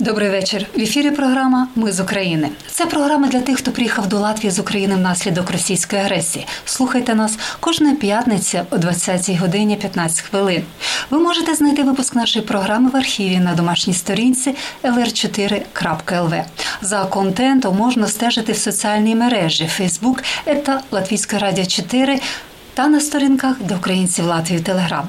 Добрий вечір. В ефірі програма Ми з України. Це програма для тих, хто приїхав до Латвії з України внаслідок російської агресії. Слухайте нас кожної п'ятниці о 20 годині 15 хвилин. Ви можете знайти випуск нашої програми в архіві на домашній сторінці lr4.lv. За контентом можна стежити в соціальній мережі Facebook та Латвійське радіо 4 та на сторінках для українців Латвії Телеграм.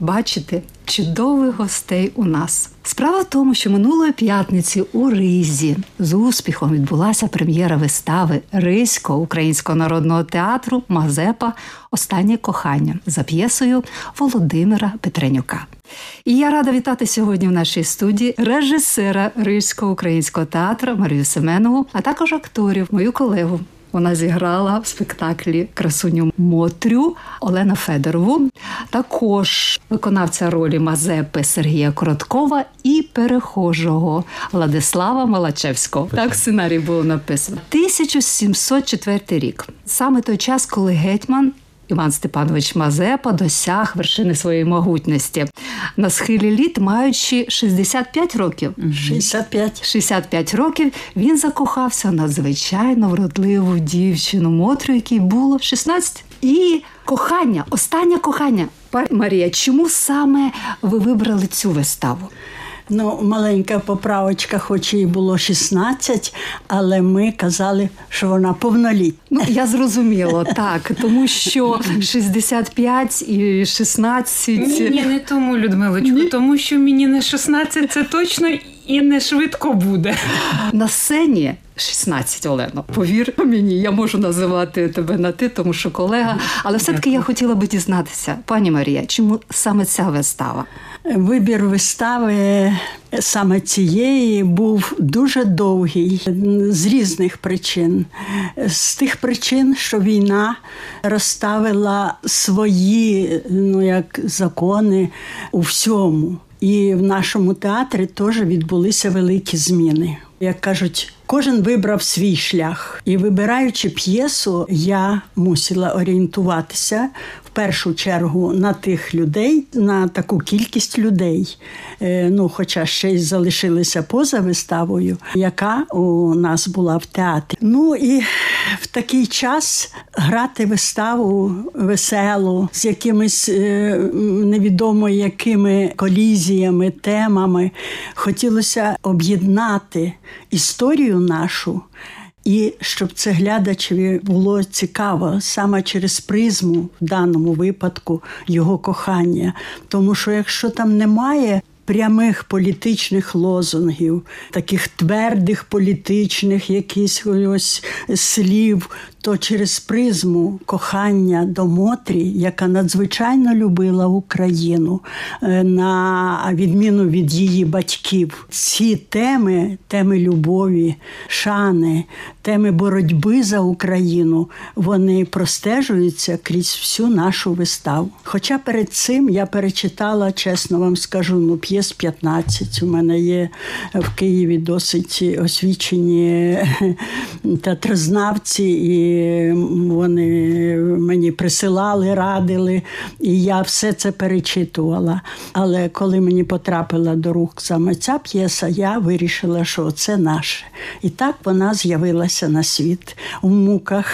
бачити чудових гостей у нас. Справа в тому, що минулої п'ятниці у Ризі з успіхом відбулася прем'єра вистави Ризького українського народного театру Мазепа Останнє кохання за п'єсою Володимира Петренюка. І я рада вітати сьогодні в нашій студії режисера Ризького українського театру Марію Семенову, а також акторів, мою колегу вона зіграла в спектаклі Красуню Мотрю Олена Федорову, також виконавця ролі Мазепи Сергія Короткова і перехожого Владислава Малачевського. Так сценарій було написано. 1704 рік. Саме той час, коли гетьман. Іван Степанович Мазепа досяг вершини своєї могутності на схилі літ, маючи 65 років. 65 65 років він закохався в надзвичайно вродливу дівчину Мотрю, якій було 16. І кохання, останнє кохання. Пані Марія, чому саме ви вибрали цю виставу? Ну, маленька поправочка, хоч їй було 16, але ми казали, що вона повнолітня. Ну, я зрозуміла, так, тому що 65 і 16... Ні, ні, не тому, Людмилочку, тому що мені не 16, це точно і не швидко буде. На сцені 16, Олено. Повір мені, я можу називати тебе на ти, тому що колега. Але все-таки я хотіла би дізнатися, пані Марія, чому саме ця вистава? Вибір вистави саме цієї був дуже довгий з різних причин. З тих причин, що війна розставила свої ну, як закони у всьому. І в нашому театрі теж відбулися великі зміни. Як кажуть, кожен вибрав свій шлях, і вибираючи п'єсу, я мусила орієнтуватися в першу чергу на тих людей, на таку кількість людей. Ну, хоча ще й залишилися поза виставою, яка у нас була в театрі. Ну і в такий час грати виставу веселу з якимись невідомо якими колізіями, темами хотілося об'єднати історію нашу. І щоб це глядачеві було цікаво саме через призму в даному випадку його кохання. Тому що якщо там немає прямих політичних лозунгів, таких твердих політичних якісь ось слів, то через призму кохання до Мотрі, яка надзвичайно любила Україну, на відміну від її батьків, ці теми, теми любові, шани, теми боротьби за Україну, вони простежуються крізь всю нашу виставу. Хоча перед цим я перечитала, чесно вам скажу, ну п'єс 15. У мене є в Києві досить освічені театрознавці, і вони мені присилали, радили, і я все це перечитувала. Але коли мені потрапила до рук саме ця п'єса, я вирішила, що це наше. І так вона з'явилася на світ у муках,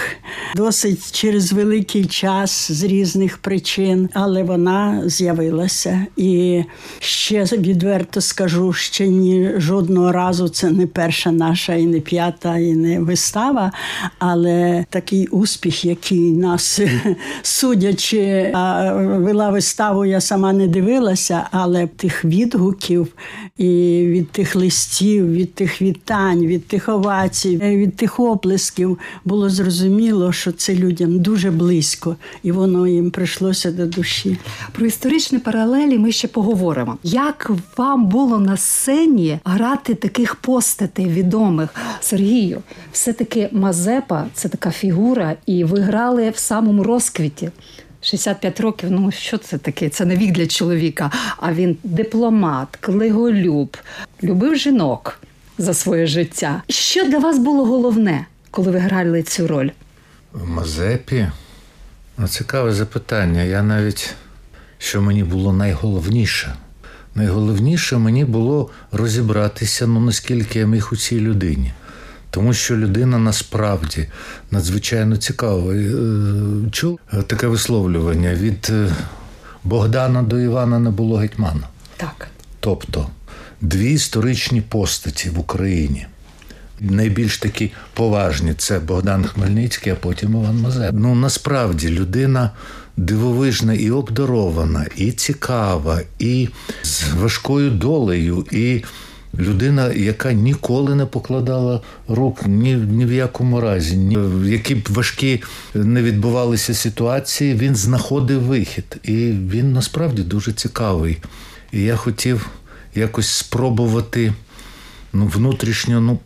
досить через великий час з різних причин, але вона з'явилася. І ще відверто скажу, ще ні жодного разу це не перша наша, і не п'ята, і не вистава. Але такий успіх, який нас судячи, а вела виставу, я сама не дивилася, але тих відгуків і від тих листів, від тих вітань, від тих овацій, від тих оплесків було зрозуміло, що це людям дуже близько, і воно їм прийшлося до душі. Про історичні паралелі ми ще поговоримо. Як вам було на сцені грати таких постатей відомих Сергію? Все-таки Мазепа це така фігура, і ви грали в самому розквіті. 65 років, ну що це таке? Це не вік для чоловіка. А він дипломат, клеголюб, любив жінок за своє життя. Що для вас було головне, коли ви грали цю роль? В Мазепі? Ну, цікаве запитання. Я навіть що мені було найголовніше. Найголовніше мені було розібратися, ну наскільки я міг у цій людині. Тому що людина насправді надзвичайно цікава. Е, чув таке висловлювання від е, Богдана до Івана не було гетьмана. Так. Тобто дві історичні постаті в Україні. Найбільш такі поважні це Богдан Хмельницький, а потім Іван Мазеп. Ну насправді людина дивовижна і обдарована, і цікава, і з важкою долею, і людина, яка ніколи не покладала рук ні, ні в якому разі, ні які б важкі не відбувалися ситуації, він знаходив вихід. І він насправді дуже цікавий. І я хотів якось спробувати ну, внутрішньо ну,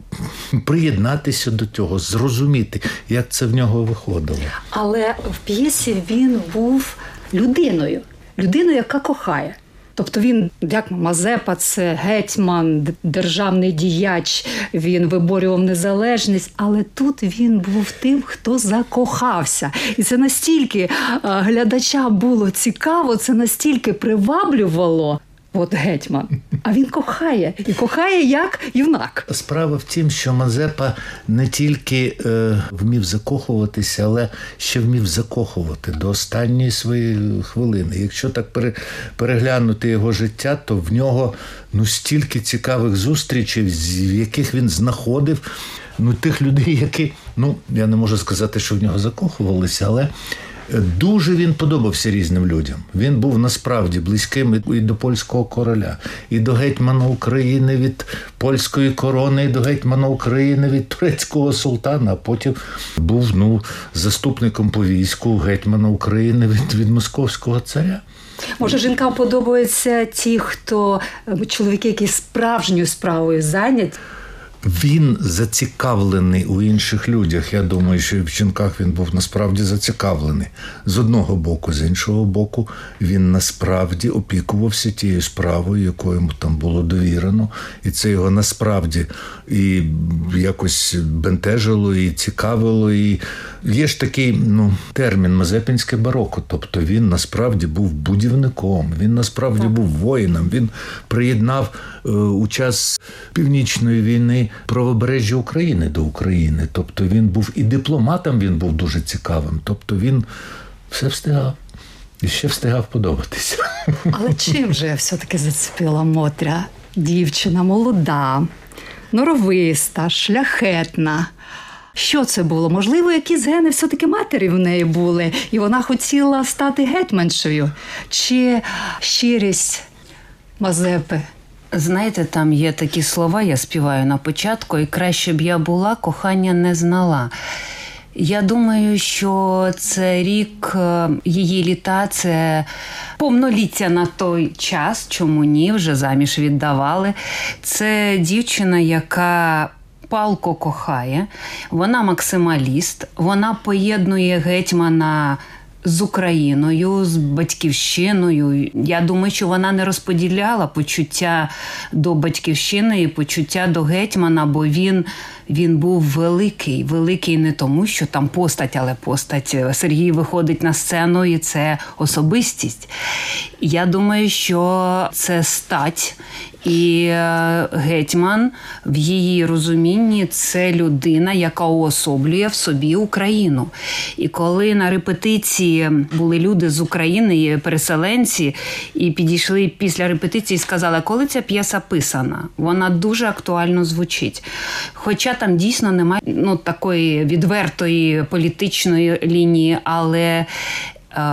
приєднатися до цього, зрозуміти, як це в нього виходило. Але в п'єсі він був людиною, людиною, яка кохає. Тобто він, як Мазепа, це гетьман, державний діяч, він виборював незалежність, але тут він був тим, хто закохався. І це настільки глядачам було цікаво, це настільки приваблювало. От гетьман, а він кохає і кохає як юнак. Справа в тім, що Мазепа не тільки е, вмів закохуватися, але ще вмів закохувати до останньої своєї хвилини. Якщо так пере, переглянути його життя, то в нього ну стільки цікавих зустрічей, в яких він знаходив ну тих людей, які ну я не можу сказати, що в нього закохувалися, але. Дуже він подобався різним людям. Він був насправді близьким і до польського короля, і до гетьмана України від польської корони, і до гетьмана України від турецького султана. А потім був ну заступником по війську гетьмана України від, від московського царя. Може, жінкам подобаються ті, хто чоловіки, які справжньою справою зайняті. Він зацікавлений у інших людях. Я думаю, що в жінках він був насправді зацікавлений з одного боку, з іншого боку, він насправді опікувався тією справою, якою йому там було довірено, і це його насправді і якось бентежило, і цікавило. І є ж такий ну, термін Мазепінське бароко. Тобто він насправді був будівником, він насправді так. був воїном. Він приєднав у час північної війни правобережжя України до України. Тобто він був і дипломатом, він був дуже цікавим. Тобто він все встигав. І ще встигав подобатися. Але чим же все-таки зацепила Мотря? Дівчина молода, норовиста, шляхетна. Що це було? Можливо, якісь гени все-таки матері в неї були, і вона хотіла стати гетьманшею? Чи щирість Мазепи? Знаєте, там є такі слова, я співаю на початку, і краще б я була, кохання не знала. Я думаю, що це рік е, її літа, це повноліття на той час, чому ні, вже заміж віддавали. Це дівчина, яка. Палко кохає, вона максималіст, вона поєднує гетьмана з Україною, з батьківщиною. Я думаю, що вона не розподіляла почуття до батьківщини і почуття до гетьмана, бо він він був великий, великий не тому, що там постать, але постать Сергій виходить на сцену, і це особистість. Я думаю, що це стать І е, гетьман в її розумінні це людина, яка уособлює в собі Україну. І коли на репетиції були люди з України, переселенці, і підійшли після репетиції і сказали, коли ця п'єса писана, вона дуже актуально звучить. Хоча там дійсно немає ну, такої відвертої політичної лінії, але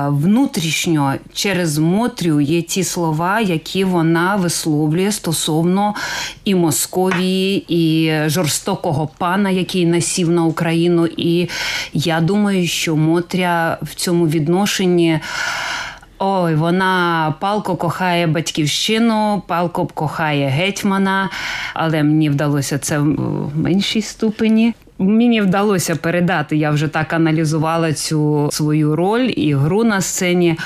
внутрішньо через Мотрю є ті слова, які вона висловлює стосовно і Московії, і жорстокого пана, який насів на Україну. І я думаю, що Мотря в цьому відношенні. Ой, вона палко кохає батьківщину, палко кохає гетьмана, але мені вдалося це в меншій ступені. Мені вдалося передати. Я вже так аналізувала цю свою роль і гру на сцені.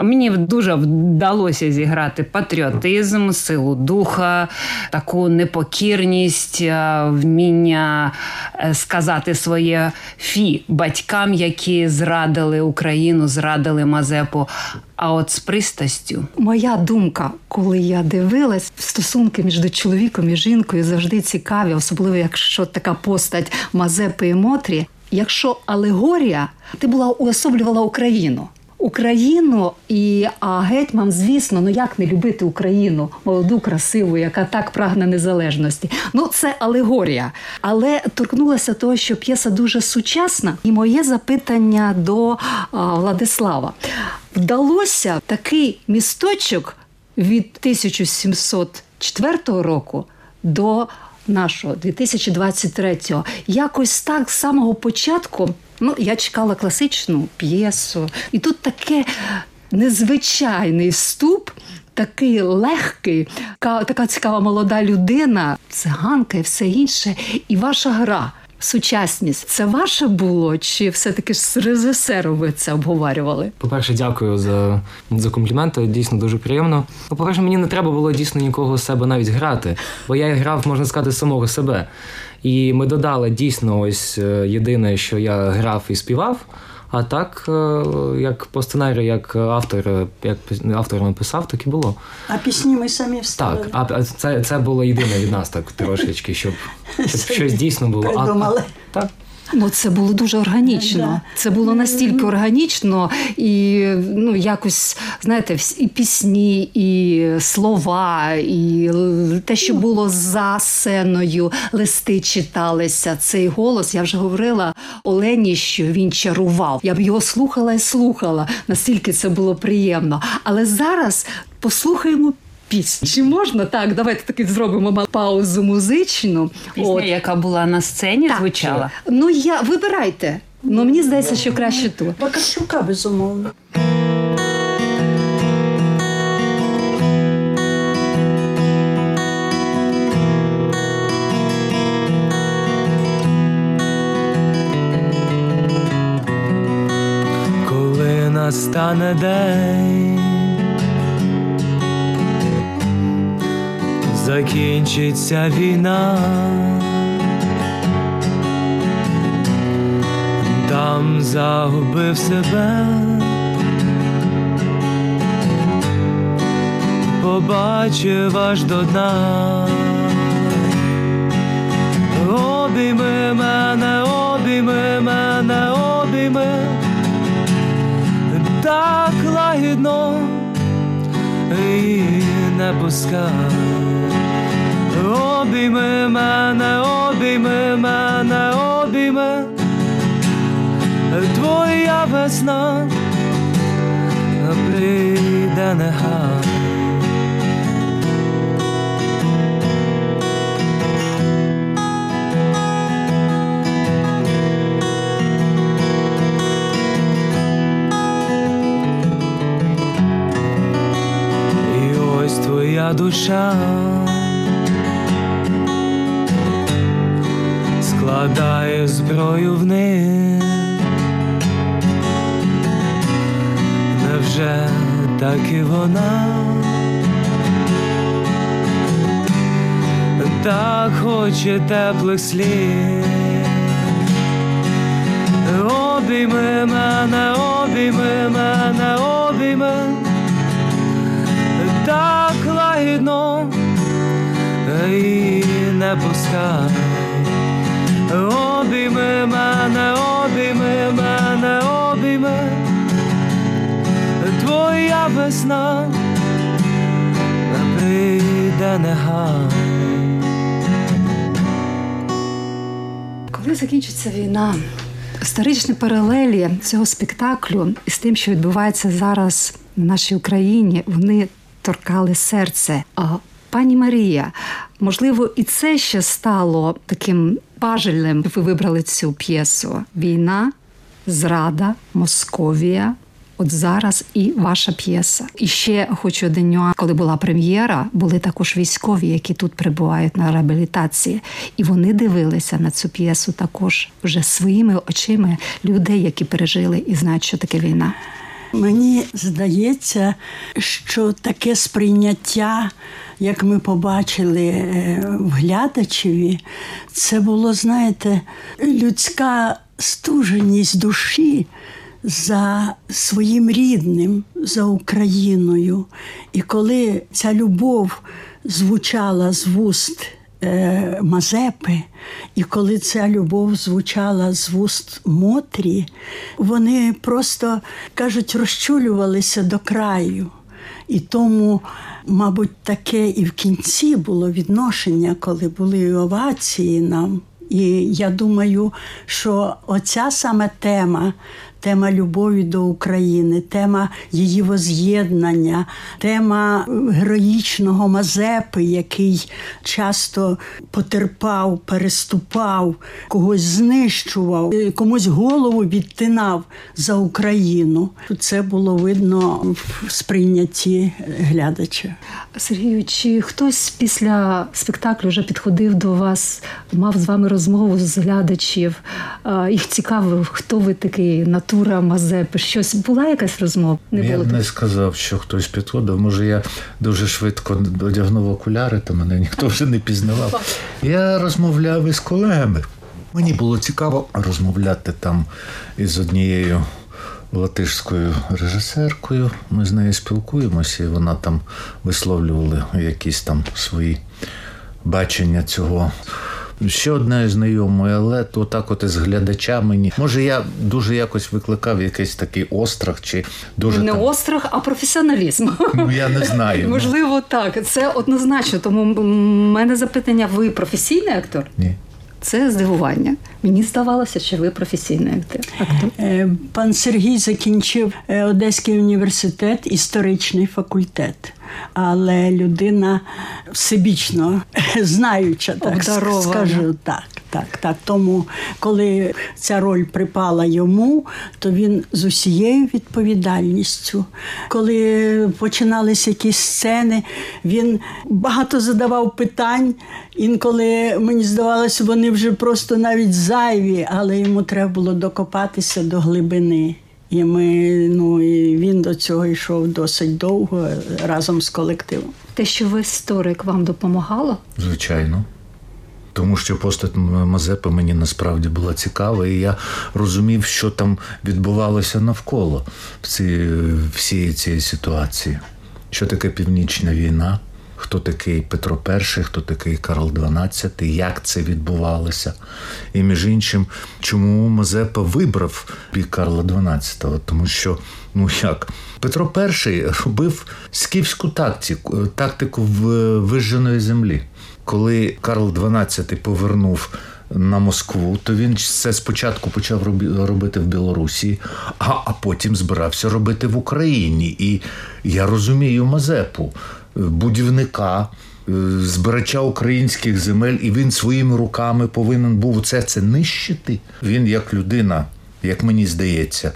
Мені дуже вдалося зіграти патріотизм, силу духа, таку непокірність, е, вміння е, сказати своє фі батькам, які зрадили Україну, зрадили Мазепу. А от з пристастю, моя думка, коли я дивилась, стосунки між чоловіком і жінкою завжди цікаві, особливо якщо така постать Мазепи і Мотрі. Якщо алегорія, ти була уособлювала Україну. Україну і а гетьман, звісно, ну як не любити Україну, молоду, красиву, яка так прагне незалежності. Ну це алегорія. Але торкнулася того, що п'єса дуже сучасна, і моє запитання до а, Владислава вдалося такий місточок від 1704 року до нашого 2023-го. Якось так з самого початку. Ну, я чекала класичну п'єсу, і тут таке незвичайний вступ. Такий легкий, така цікава молода людина, циганка і все інше, і ваша гра сучасність це ваше було, чи все-таки з режисером ви це обговорювали? По-перше, дякую за за компліменти. Дійсно дуже приємно. По-перше, мені не треба було дійсно нікого з себе навіть грати, бо я грав, можна сказати, самого себе. І ми додали дійсно ось е, єдине, що я грав і співав. А так, е, як по сценарію, як автор, як автор написав, так і було. А пісні ми самі вставили? Так, а це це було єдине від нас так трошечки, щоб, щоб щось дійсно було. Придумали. А, так. Ну, це було дуже органічно. Це було настільки органічно, і ну якось знаєте, і пісні, і слова, і те, що було за сценою, листи читалися. Цей голос я вже говорила Олені, що він чарував. Я б його слухала і слухала. Настільки це було приємно. Але зараз послухаємо пісню. Чи можна так? Давайте таки зробимо паузу музичну. Пісня, От. яка була на сцені, так. звучала. Ну я вибирайте. Ну мені здається, що краще ту. Бакарчука, безумовно. Коли настане день. Закінчиться війна, там загубив себе, побачив аж до дна, обійми мене, обійми мене, обійми, так лагідно і не пускай обійми мене, обійми мене, обійми, твоя весна прийде ось твоя душа. Складає зброю в них. Невже так і вона так хоче теплих слів? Обійми мене, обійми мене, обійми, так лагідно і не пускай, обійми мене, обійми мене, обійми, твоя весна не прийде негай. Коли закінчиться війна, історичні паралелі цього спектаклю із тим, що відбувається зараз в нашій Україні, вони торкали серце. А пані Марія, можливо, і це ще стало таким важельним. Ви вибрали цю п'єсу: війна, зрада, Московія. От зараз і ваша п'єса. І ще хочу один нюанс. Коли була прем'єра, були також військові, які тут перебувають на реабілітації, і вони дивилися на цю п'єсу також вже своїми очима людей, які пережили і знають, що таке війна. Мені здається, що таке сприйняття, як ми побачили е, в глядачеві, це було, знаєте, людська стуженість душі за своїм рідним, за Україною. І коли ця любов звучала з вуст е, Мазепи, і коли ця любов звучала з вуст Мотрі, вони просто кажуть, розчулювалися до краю. І тому, мабуть, таке і в кінці було відношення, коли були овації нам. І я думаю, що оця саме тема, тема любові до України, тема її воз'єднання, тема героїчного Мазепи, який часто потерпав, переступав, когось знищував, комусь голову відтинав за Україну. Це було видно в сприйнятті глядача. Сергію, чи хтось після спектаклю вже підходив до вас, мав з вами розмову з глядачів? Їх цікавив, хто ви такий, натура Мазепи? Щось була якась розмова? Не я було не сказав, що хтось підходив. Може, я дуже швидко одягнув окуляри, то мене ніхто вже не пізнавав. Я розмовляв із колегами. Мені було цікаво розмовляти там із однією латишською режисеркою. Ми з нею спілкуємося, і вона там висловлювала якісь там свої бачення цього. Ще одна знайомою, але то так от із глядачами. ні. Може, я дуже якось викликав якийсь такий острах, чи дуже не там, острах, а професіоналізм. ну я не знаю. ну, Можливо, так. Це однозначно. Тому в мене запитання: ви професійний актор? Ні. Це здивування. Мені здавалося, що ви професійний актор. Е, Пан Сергій закінчив е, Одеський університет, історичний факультет. Але людина всебічно знаюча, так Обдарована. скажу. Так, так, так. Тому, коли ця роль припала йому, то він з усією відповідальністю. Коли починалися якісь сцени, він багато задавав питань. Інколи мені здавалося, вони вже просто навіть зайві, але йому треба було докопатися до глибини. І ми, ну і він до цього йшов досить довго разом з колективом. Те, що ви історик, вам допомагало? Звичайно. Тому що постать Мазепи мені насправді була цікава, і я розумів, що там відбувалося навколо всієї цієї ситуації. Що таке північна війна, хто такий Петро І, хто такий Карл XII, як це відбувалося. І між іншим, чому Мазепа вибрав бік Карла XII? Тому що, ну як, Петро І робив скіфську тактику, тактику в- вижженої землі. Коли Карл XII повернув на Москву, то він це спочатку почав робити в Білорусі, а, а потім збирався робити в Україні. І я розумію Мазепу, е, будівника, е, збирача українських земель, і він своїми руками повинен був це, це нищити. Він як людина, як мені здається,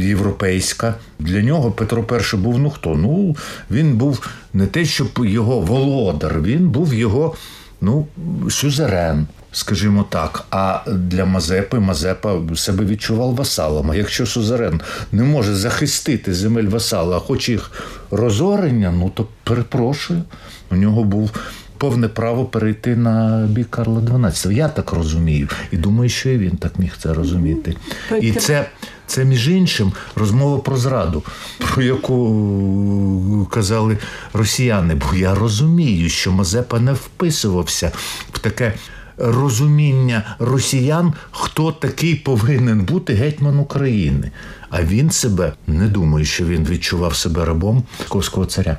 європейська. Для нього Петро І був ну хто? Ну, він був не те, щоб його володар, він був його ну, сюзерен. Скажімо так, а для Мазепи Мазепа себе відчував васалом. А якщо сюзерен не може захистити земель васала, а хоче їх розорення, ну то перепрошую. У нього був повне право перейти на бік Карла XII. Я так розумію. І думаю, що і він так міг це розуміти. І це. Це між іншим розмова про зраду, про яку казали росіяни. Бо я розумію, що Мазепа не вписувався в таке розуміння росіян, хто такий повинен бути гетьман України. А він себе не думаю, що він відчував себе рабом московського царя.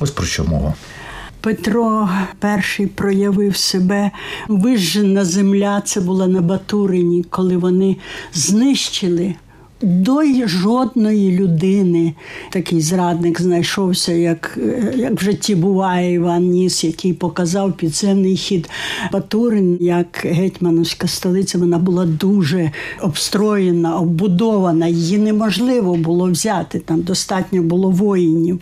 Ось про що мова. Петро перший проявив себе. Вижжена земля це була на Батурині, коли вони знищили. До жодної людини такий зрадник знайшовся, як як в житті буває Іван Ніс, який показав підземний хід Батурин, як гетьмановська столиця. Вона була дуже обстроєна, оббудована. Її неможливо було взяти. Там достатньо було воїнів.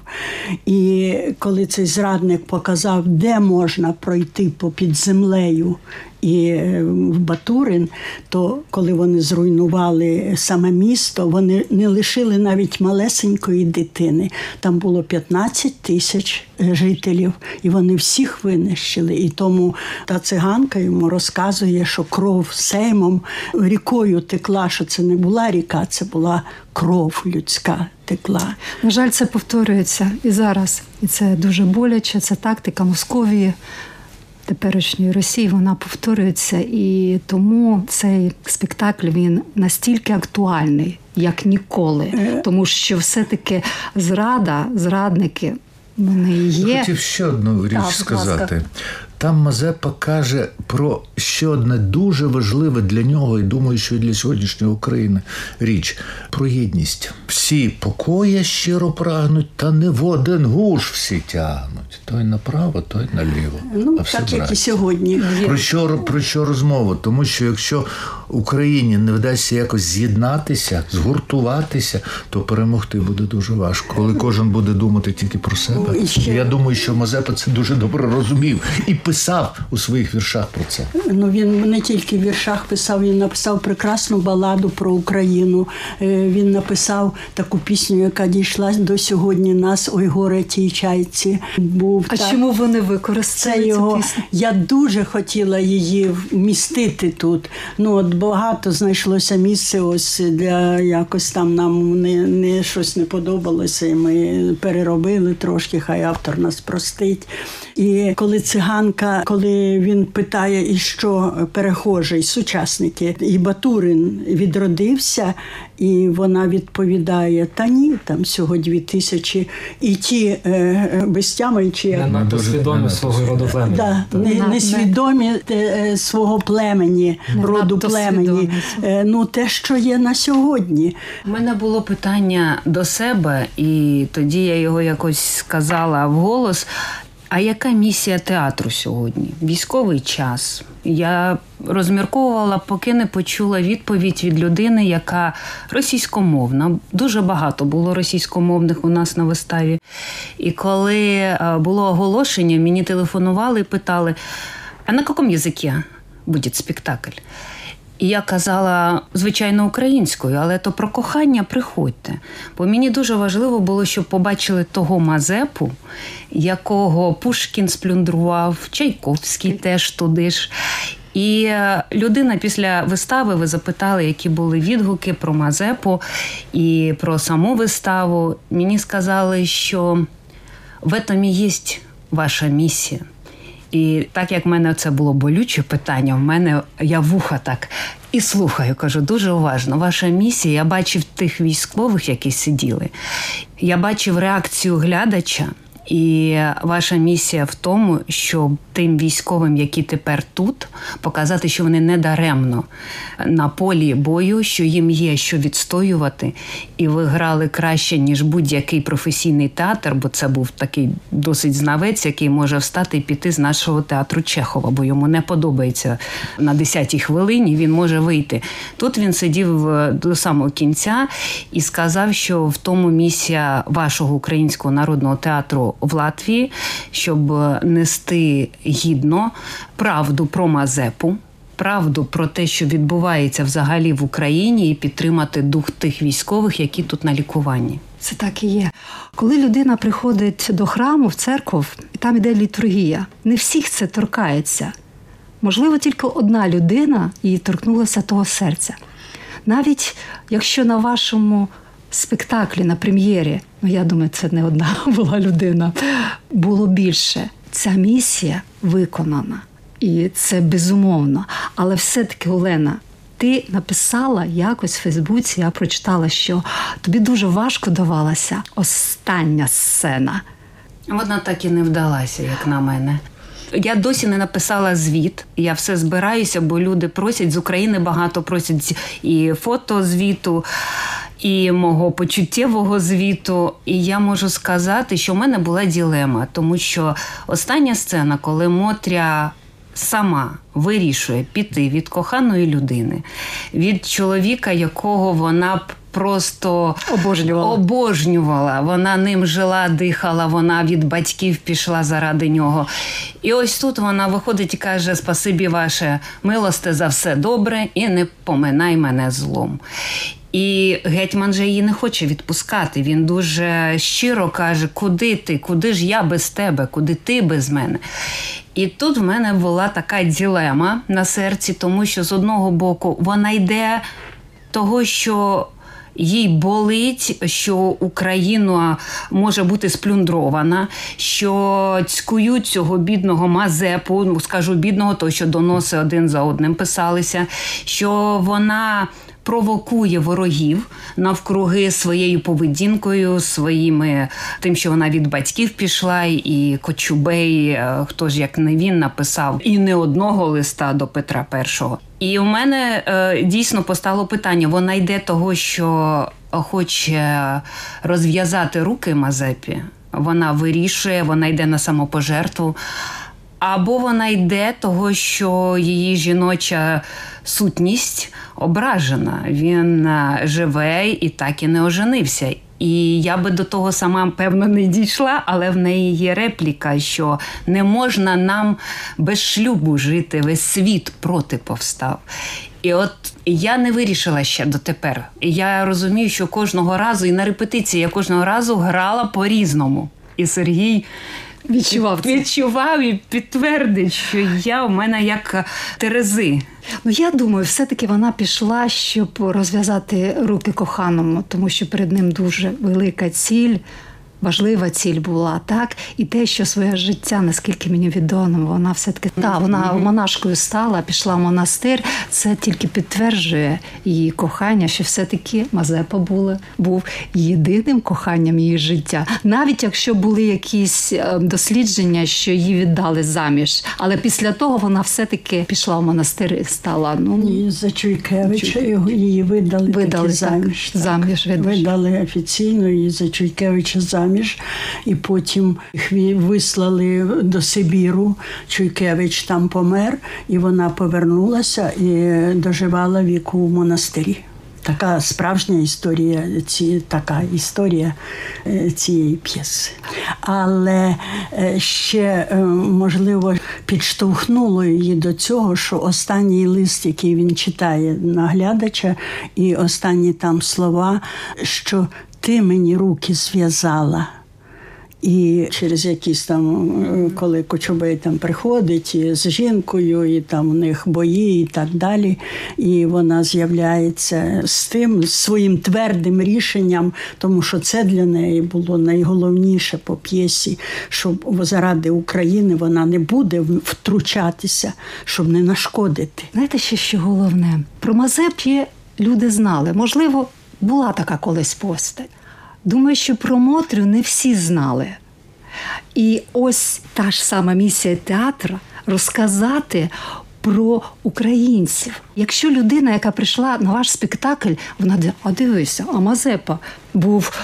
І коли цей зрадник показав, де можна пройти попід землею і е, в Батурин, то коли вони зруйнували саме місто, вони не лишили навіть малесенької дитини. Там було 15 тисяч е, жителів, і вони всіх винищили. І тому та циганка йому розказує, що кров сеймом рікою текла, що це не була ріка, це була кров людська текла. На жаль, це повторюється і зараз. І це дуже боляче. Це тактика Московії теперішньої Росії вона повторюється, і тому цей спектакль він настільки актуальний, як ніколи, е. тому що все-таки зрада, зрадники. Вони є. Я хотів ще одну річ так, сказати. Там Мазепа каже про ще одне дуже важливе для нього, і думаю, що і для сьогоднішньої України річ про єдність. Всі покоя щиро прагнуть, та не в один гуш всі тягнуть. Той направо, той наліво. Ну а так як і сьогодні. Про що про що розмова? Тому що якщо Україні не вдасться якось з'єднатися, згуртуватися, то перемогти буде дуже важко. Коли кожен буде думати тільки про себе. Ну, ще... Я думаю, що Мазепа це дуже добре розумів і писав у своїх віршах про це. Ну він не тільки в віршах писав, він написав прекрасну баладу про Україну. Е, він написав таку пісню, яка дійшла до сьогодні нас Ой горе тій чайці. Був а так. чому вони використали його? Пісню? Я дуже хотіла її вмістити тут. Ну от багато знайшлося місце. Ось для якось там нам не, не щось не подобалося. і Ми переробили трошки. Хай автор нас простить. І коли циганка, коли він питає, і що перехожий, сучасники, і Батурин відродився, і вона відповідає: Та ні, там всього дві тисячі. І ті е, безтями, чи не надто свідомі свого роду племені. Да, не, не свідомі е, свого племені, не роду племені. Е, ну те, що є на сьогодні. У мене було питання до себе, і тоді я його якось сказала вголос. А яка місія театру сьогодні? Військовий час. Я розмірковувала, поки не почула відповідь від людини, яка російськомовна. Дуже багато було російськомовних у нас на виставі. І коли е, було оголошення, мені телефонували і питали: а на якому язикі буде спектакль? І я казала, звичайно, українською, але то про кохання приходьте. Бо мені дуже важливо було, щоб побачили того Мазепу, якого Пушкін сплюндрував, Чайковський теж туди ж. І е, людина після вистави ви запитали, які були відгуки про Мазепу і про саму виставу. Мені сказали, що в этом і є ваша місія. І так як в мене це було болюче питання, в мене я вуха так і слухаю, кажу, дуже уважно. Ваша місія, я бачив тих військових, які сиділи. Я бачив реакцію глядача. І ваша місія в тому, щоб тим військовим, які тепер тут, показати, що вони не даремно на полі бою, що їм є що відстоювати, і ви грали краще ніж будь-який професійний театр, бо це був такий досить знавець, який може встати і піти з нашого театру Чехова, бо йому не подобається на 10-й хвилині. Він може вийти. Тут він сидів е, до самого кінця і сказав, що в тому місія вашого українського народного театру в Латвії, щоб нести гідно правду про Мазепу. Правду про те, що відбувається взагалі в Україні, і підтримати дух тих військових, які тут на лікуванні. Це так і є. Коли людина приходить до храму в церкву, і там іде літургія, не всіх це торкається. Можливо, тільки одна людина їй торкнулася того серця. Навіть якщо на вашому спектаклі на прем'єрі, ну я думаю, це не одна була людина, було більше. Ця місія виконана. І це безумовно. Але все-таки, Олена, ти написала якось в Фейсбуці, я прочитала, що тобі дуже важко давалася остання сцена. Вона так і не вдалася, як на мене. Я досі не написала звіт. Я все збираюся, бо люди просять з України багато просять і фото звіту, і мого почуттєвого звіту. І я можу сказати, що в мене була ділема, тому що остання сцена, коли Мотря. Сама вирішує піти від коханої людини, від чоловіка, якого вона б просто Обожнювала. обожнювала. Вона ним жила, дихала, вона від батьків пішла заради нього. І ось тут вона виходить і каже: Спасибі ваше милосте за все добре і не поминай мене злом. І гетьман же її не хоче відпускати. Він дуже щиро каже: Куди ти? Куди ж я без тебе? Куди ти без мене? І тут в мене була така ділема на серці, тому що з одного боку вона йде того, що. Їй болить, що Україна може бути сплюндрована, що цькують цього бідного Мазепу, скажу бідного, то що доноси один за одним писалися, що вона провокує ворогів навкруги своєю поведінкою, своїми тим, що вона від батьків пішла, і Кочубей, е, хто ж як не він написав, і не одного листа до Петра І. І у мене е, дійсно постало питання: вона йде того, що хоче розв'язати руки Мазепі. Вона вирішує, вона йде на самопожертву. Або вона йде того, що її жіноча сутність ображена. Він е, живе і так і не оженився. І я би до того сама певно не дійшла, але в неї є репліка, що не можна нам без шлюбу жити, весь світ проти повстав. І от я не вирішила ще дотепер. Я розумію, що кожного разу, і на репетиції я кожного разу грала по-різному. І Сергій Відчував це. відчував і підтвердить, що я у мене як Терези. Ну я думаю, все-таки вона пішла, щоб розв'язати руки коханому, тому що перед ним дуже велика ціль. Важлива ціль була, так? І те, що своє життя, наскільки мені відомо, вона все-таки та вона монашкою стала, пішла в монастир. Це тільки підтверджує її кохання, що все-таки Мазепа була, був єдиним коханням її життя. Навіть якщо були якісь е, дослідження, що її віддали заміж. Але після того вона все-таки пішла в монастир і стала. Ну І за Чуйкевича його її видали, Видали, таки так, заміж. так. заміж видали офіційно і за Чуйкевича заміж. І потім їх вислали до Сибіру. Чуйкевич там помер, і вона повернулася і доживала віку в монастирі. Така справжня історія, ці, така історія е, цієї п'єси. Але е, ще, е, можливо, підштовхнуло її до цього, що останній лист, який він читає на глядача, і останні там слова, що ти мені руки зв'язала. І через якісь там, е, коли Кочубей там приходить і з жінкою, і там у них бої, і так далі. І вона з'являється з тим своїм твердим рішенням, тому що це для неї було найголовніше по п'єсі, щоб заради України вона не буде втручатися, щоб не нашкодити. Знаєте, ще що головне? Про Мазепі люди знали. Можливо, була така колись постать. Думаю, що про Мотрю не всі знали. І ось та ж сама місія театру розказати про українців. Якщо людина, яка прийшла на ваш спектакль, вона а дивися, а Мазепа був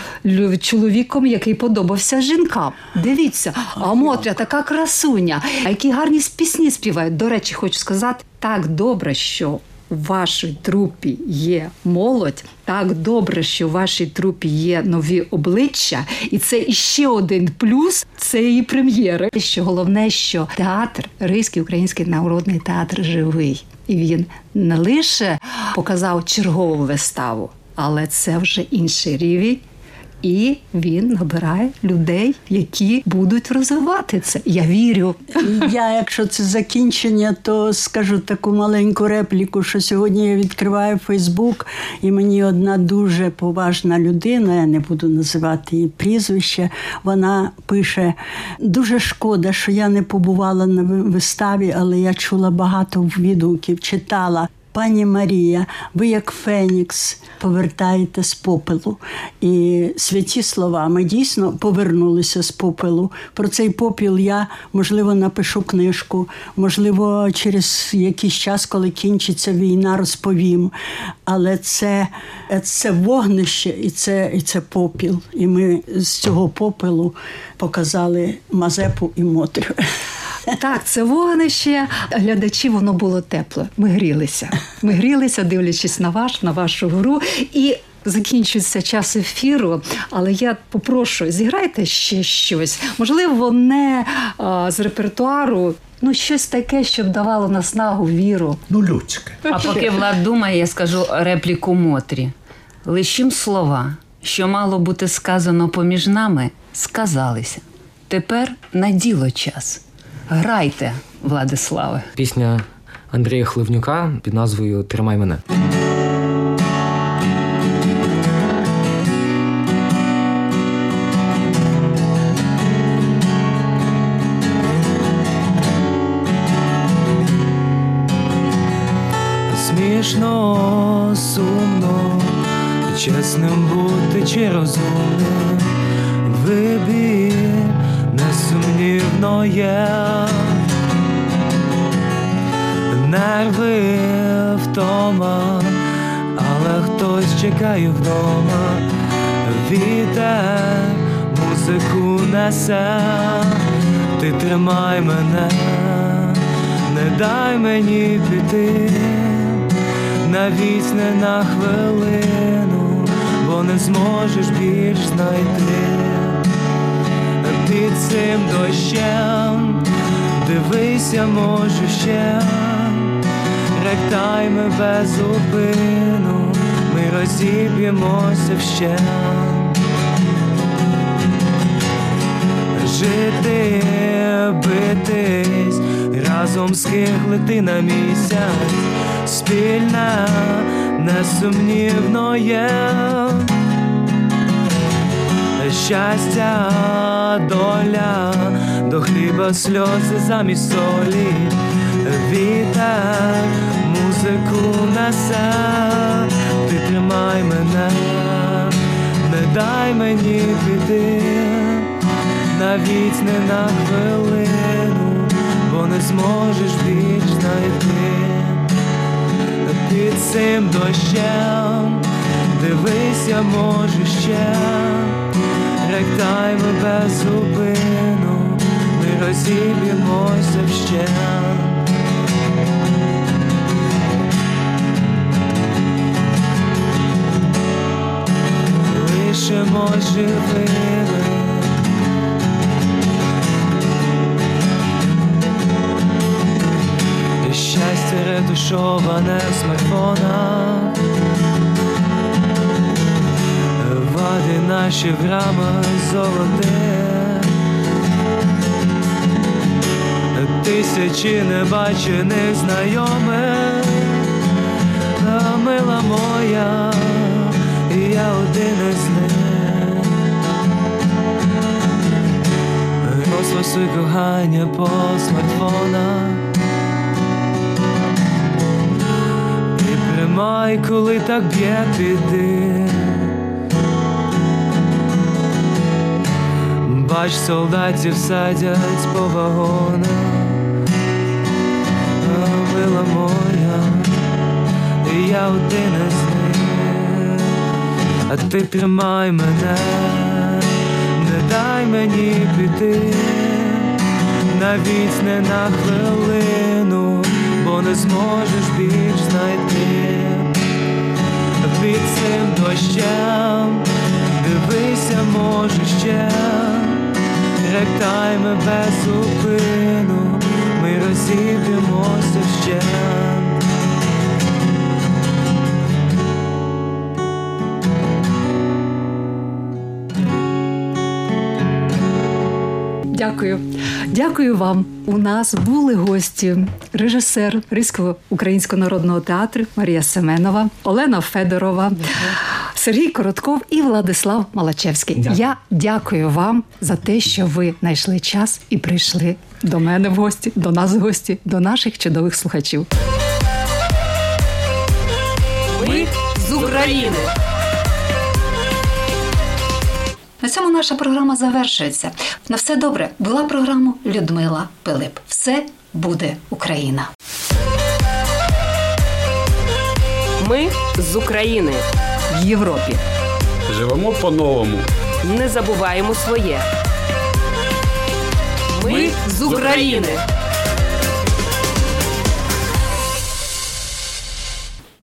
чоловіком, який подобався жінкам. Дивіться, а Мотря така красуня, а які гарні пісні співають. До речі, хочу сказати, так добре, що у вашій трупі є молодь, так добре, що в вашій трупі є нові обличчя, і це іще один плюс цієї прем'єри. Що головне, що театр, Ризький український народний театр живий, і він не лише показав чергову виставу, але це вже інший рівень. І він набирає людей, які будуть розвивати це. Я вірю. Я, якщо це закінчення, то скажу таку маленьку репліку, що сьогодні я відкриваю Фейсбук, і мені одна дуже поважна людина, я не буду називати її прізвище. Вона пише: дуже шкода, що я не побувала на виставі, але я чула багато відгуків, читала. Пані Марія, ви як Фенікс повертаєте з попелу. І святі слова, ми дійсно повернулися з попелу. Про цей попіл я, можливо, напишу книжку, можливо, через якийсь час, коли кінчиться війна, розповім. Але це це вогнище і це, і це попіл. І ми з цього попелу показали Мазепу і Мотрю. Так, це вогнище. Глядачі, воно було тепло. Ми грілися. Ми грілися, дивлячись на ваш, на вашу гру. І закінчується час ефіру, але я попрошу, зіграйте ще щось. Можливо, не а, з репертуару. Ну, щось таке, щоб давало наснагу, віру. Ну, людське. А поки Влад думає, я скажу репліку Мотрі. Лишім слова, що мало бути сказано поміж нами, сказалися. Тепер на діло час. Грайте, Владиславе. Пісня Андрія Хливнюка під назвою Тримай мене. Смішно, сумно, чесним бути чи розумним вибір несумнівно є, нерви втома, але хтось чекає вдома, вітер музику несе, ти тримай мене, не дай мені піти, навіть не на хвилину, бо не зможеш більш знайти під цим дощем, дивися, можу ще, ректайми без зупину, ми розіб'ємося вще. Жити, битись, разом скиглити на місяць, спільне, несумнівно є щастя, доля, до хліба сльози замість солі, вітер, музику несе, ти тримай мене, не дай мені піти, навіть не на хвилину, бо не зможеш більш знайти. Під цим дощем, дивися, може ще ректайми без зупину, ми розіб'ємося вще. Лишимо живими. Щастя ретушоване в смартфонах наші в рамах золоте, тисячі небачених знайомих, а мила моя, і я один із них. Розпасуй кохання по смартфонах. І тримай, коли так б'є піди. Бач, солдатів садять по вагонах, мила моя, і я один із них, а ти тримай мене, не дай мені піти, навіть не на хвилину, бо не зможеш більш знайти. Під цим дощем, дивися, може ще ректайми без зупину, ми розіб'ємося ще. Дякую, дякую вам. У нас були гості: режисер Ризького українського народного театру Марія Семенова, Олена Федорова. Дякую. Сергій Коротков і Владислав Малачевський. Дякую. Я дякую вам за те, що ви знайшли час і прийшли до мене в гості, до нас в гості, до наших чудових слухачів. Ми з України. На цьому наша програма завершується. На все добре. Була програма Людмила Пилип. Все буде Україна. Ми з України в Європі. Живемо по-новому. Не забуваємо своє. Ми з України.